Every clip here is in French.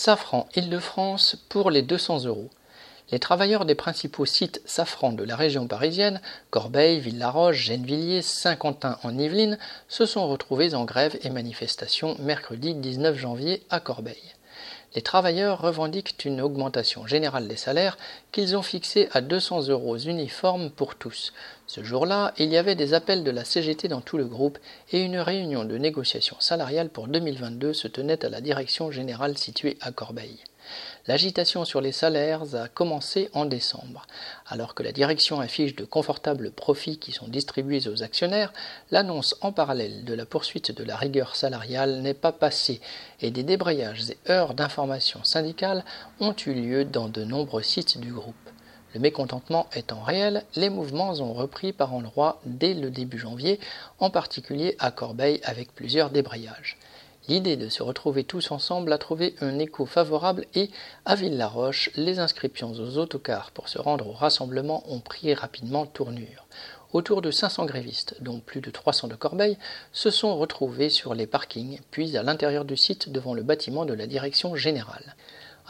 Safran Île-de-France pour les 200 euros. Les travailleurs des principaux sites Safran de la région parisienne, Corbeil, Villaroche, Gennevilliers, Saint-Quentin en Yvelines, se sont retrouvés en grève et manifestation mercredi 19 janvier à Corbeil les travailleurs revendiquent une augmentation générale des salaires qu'ils ont fixée à 200 euros uniformes pour tous. Ce jour-là, il y avait des appels de la CGT dans tout le groupe et une réunion de négociation salariale pour 2022 se tenait à la direction générale située à Corbeil. L'agitation sur les salaires a commencé en décembre. Alors que la direction affiche de confortables profits qui sont distribués aux actionnaires, l'annonce en parallèle de la poursuite de la rigueur salariale n'est pas passée et des débrayages et heures d'information syndicale ont eu lieu dans de nombreux sites du groupe. Le mécontentement étant réel, les mouvements ont repris par endroits dès le début janvier, en particulier à Corbeil avec plusieurs débrayages. L'idée de se retrouver tous ensemble a trouvé un écho favorable et, à Villaroche, les inscriptions aux autocars pour se rendre au rassemblement ont pris rapidement tournure. Autour de 500 grévistes, dont plus de 300 de Corbeil, se sont retrouvés sur les parkings, puis à l'intérieur du site devant le bâtiment de la direction générale.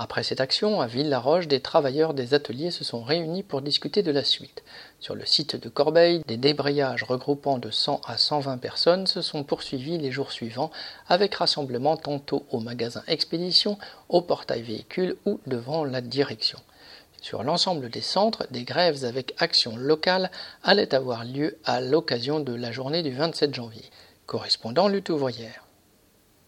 Après cette action, à Ville-la-Roche, des travailleurs des ateliers se sont réunis pour discuter de la suite. Sur le site de Corbeil, des débrayages regroupant de 100 à 120 personnes se sont poursuivis les jours suivants, avec rassemblement tantôt au magasin Expédition, au portail véhicule ou devant la direction. Sur l'ensemble des centres, des grèves avec action locale allaient avoir lieu à l'occasion de la journée du 27 janvier. Correspondant lutte ouvrière.